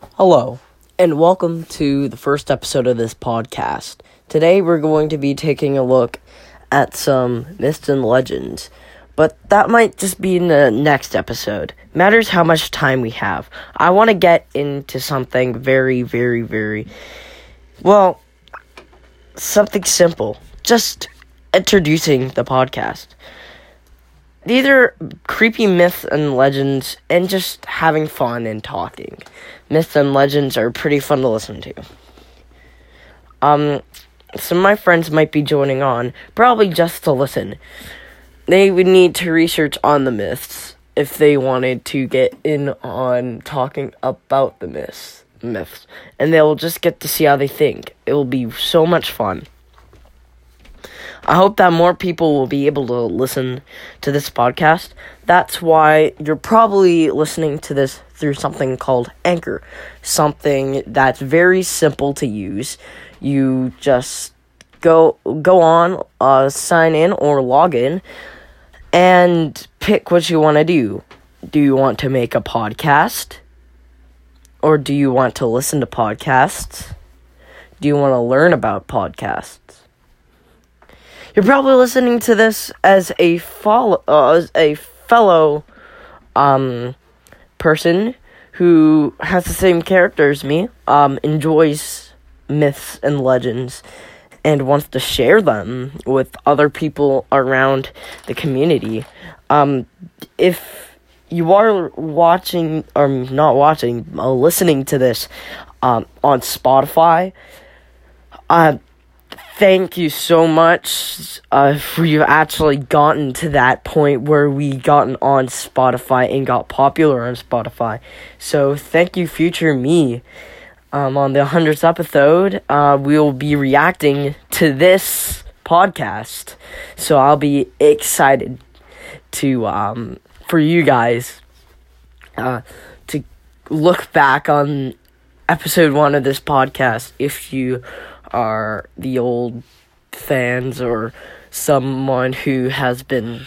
Hello, and welcome to the first episode of this podcast. Today we're going to be taking a look at some myths and legends, but that might just be in the next episode. Matters how much time we have. I want to get into something very, very, very well, something simple. Just introducing the podcast. These are creepy myths and legends and just having fun and talking. Myths and legends are pretty fun to listen to. Um, some of my friends might be joining on, probably just to listen. They would need to research on the myths if they wanted to get in on talking about the myths myths and they'll just get to see how they think. It will be so much fun. I hope that more people will be able to listen to this podcast. That's why you're probably listening to this through something called Anchor, something that's very simple to use. You just go go on, uh, sign in or log in, and pick what you want to do. Do you want to make a podcast? Or do you want to listen to podcasts? Do you want to learn about podcasts? You're probably listening to this as a follow, uh, as a fellow, um, person who has the same character as me, um, enjoys myths and legends, and wants to share them with other people around the community. Um, if you are watching or not watching, uh, listening to this um, on Spotify, uh, thank you so much uh, for you actually gotten to that point where we gotten on Spotify and got popular on Spotify. So thank you, future me. Um, on the hundredth episode, uh, we'll be reacting to this podcast. So I'll be excited to um, for you guys uh, to look back on episode one of this podcast if you are the old fans or someone who has been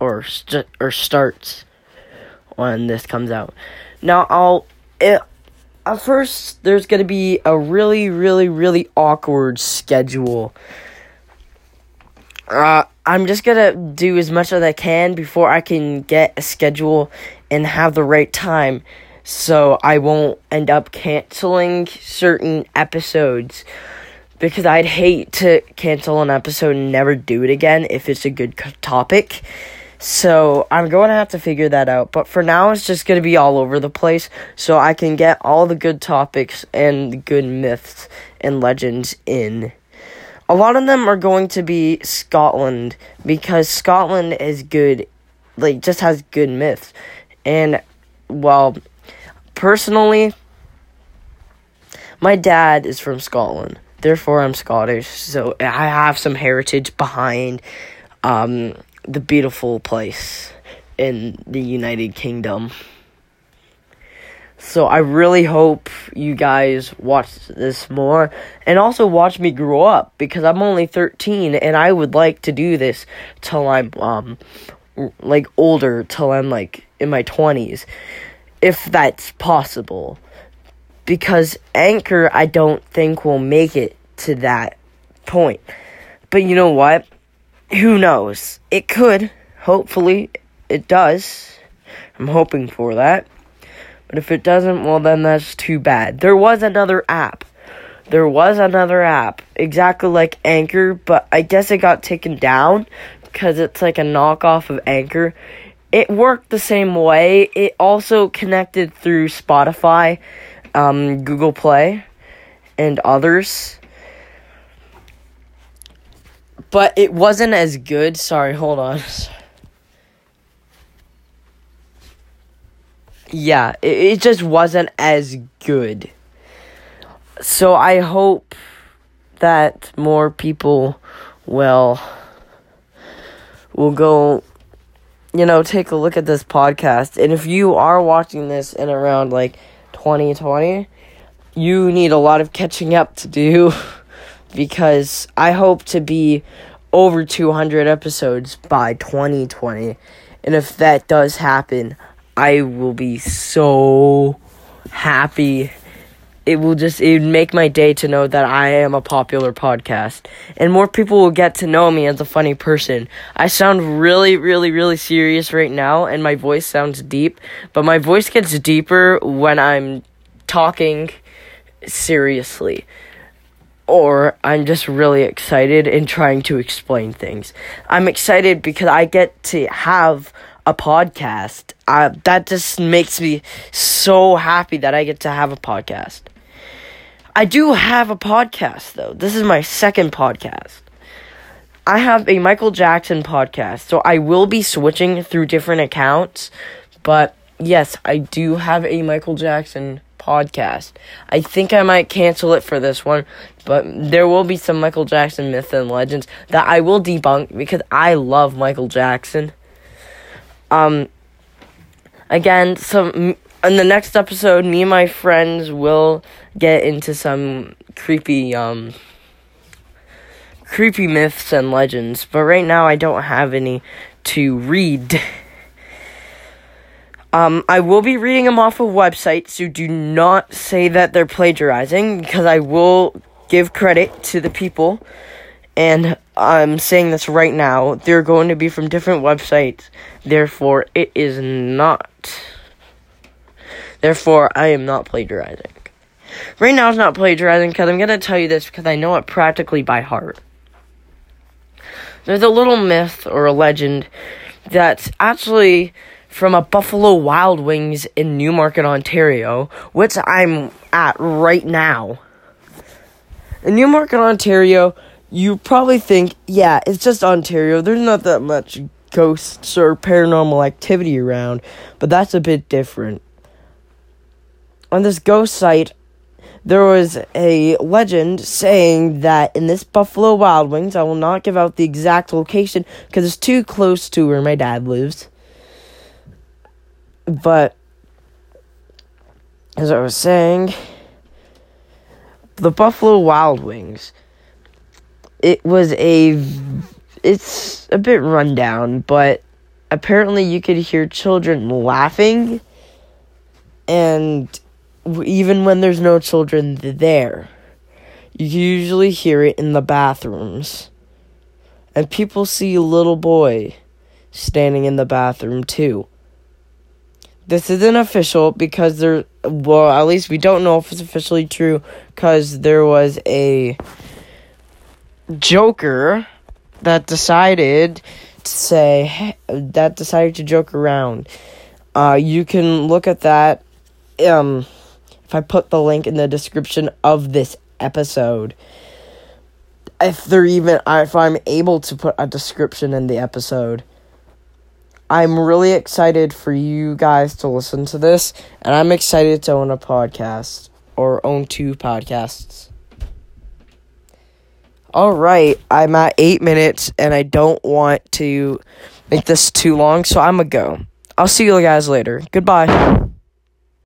or st- or starts when this comes out. Now I'll it, at first there's going to be a really really really awkward schedule. Uh I'm just going to do as much as I can before I can get a schedule and have the right time so I won't end up canceling certain episodes because I'd hate to cancel an episode and never do it again if it's a good topic. So I'm going to have to figure that out. But for now, it's just going to be all over the place so I can get all the good topics and the good myths and legends in. A lot of them are going to be Scotland because Scotland is good, like, just has good myths. And, well, personally, my dad is from Scotland. Therefore, I'm Scottish. So I have some heritage behind um, the beautiful place in the United Kingdom. So I really hope you guys watch this more and also watch me grow up because I'm only 13 and I would like to do this till I'm um like older till I'm like in my 20s if that's possible because Anchor I don't think will make it to that point. But you know what? Who knows? It could. Hopefully it does. I'm hoping for that. But if it doesn't, well then that's too bad. There was another app. There was another app exactly like Anchor, but I guess it got taken down because it's like a knockoff of Anchor it worked the same way. It also connected through Spotify, um, Google Play, and others. But it wasn't as good. Sorry, hold on. Yeah, it, it just wasn't as good. So I hope that more people will will go you know, take a look at this podcast. And if you are watching this in around like 2020, you need a lot of catching up to do because I hope to be over 200 episodes by 2020. And if that does happen, I will be so happy. It will just it would make my day to know that I am a popular podcast and more people will get to know me as a funny person. I sound really really really serious right now and my voice sounds deep, but my voice gets deeper when I'm talking seriously or I'm just really excited and trying to explain things. I'm excited because I get to have a podcast. Uh, that just makes me so happy that I get to have a podcast. I do have a podcast though. This is my second podcast. I have a Michael Jackson podcast, so I will be switching through different accounts, but yes, I do have a Michael Jackson podcast. I think I might cancel it for this one, but there will be some Michael Jackson myths and legends that I will debunk because I love Michael Jackson. Um again, some in the next episode me and my friends will get into some creepy um creepy myths and legends, but right now I don't have any to read. Um, I will be reading them off of websites, so do not say that they're plagiarizing because I will give credit to the people. And I'm saying this right now. They're going to be from different websites. Therefore, it is not. Therefore, I am not plagiarizing. Right now, it's not plagiarizing because I'm going to tell you this because I know it practically by heart. There's a little myth or a legend that's actually from a Buffalo Wild Wings in Newmarket, Ontario, which I'm at right now. In Newmarket, Ontario, you probably think, yeah, it's just Ontario. There's not that much ghosts or paranormal activity around, but that's a bit different. On this ghost site, there was a legend saying that in this Buffalo Wild Wings, I will not give out the exact location because it's too close to where my dad lives. But as I was saying, the Buffalo Wild Wings. It was a it's a bit rundown, but apparently you could hear children laughing and even when there's no children there. You usually hear it in the bathrooms. And people see a little boy standing in the bathroom too. This isn't official because there, well, at least we don't know if it's officially true because there was a Joker that decided to say, that decided to joke around. Uh, you can look at that, um, if I put the link in the description of this episode. If they're even, if I'm able to put a description in the episode. I'm really excited for you guys to listen to this, and I'm excited to own a podcast or own two podcasts. All right, I'm at eight minutes, and I don't want to make this too long, so I'm gonna go. I'll see you guys later. Goodbye.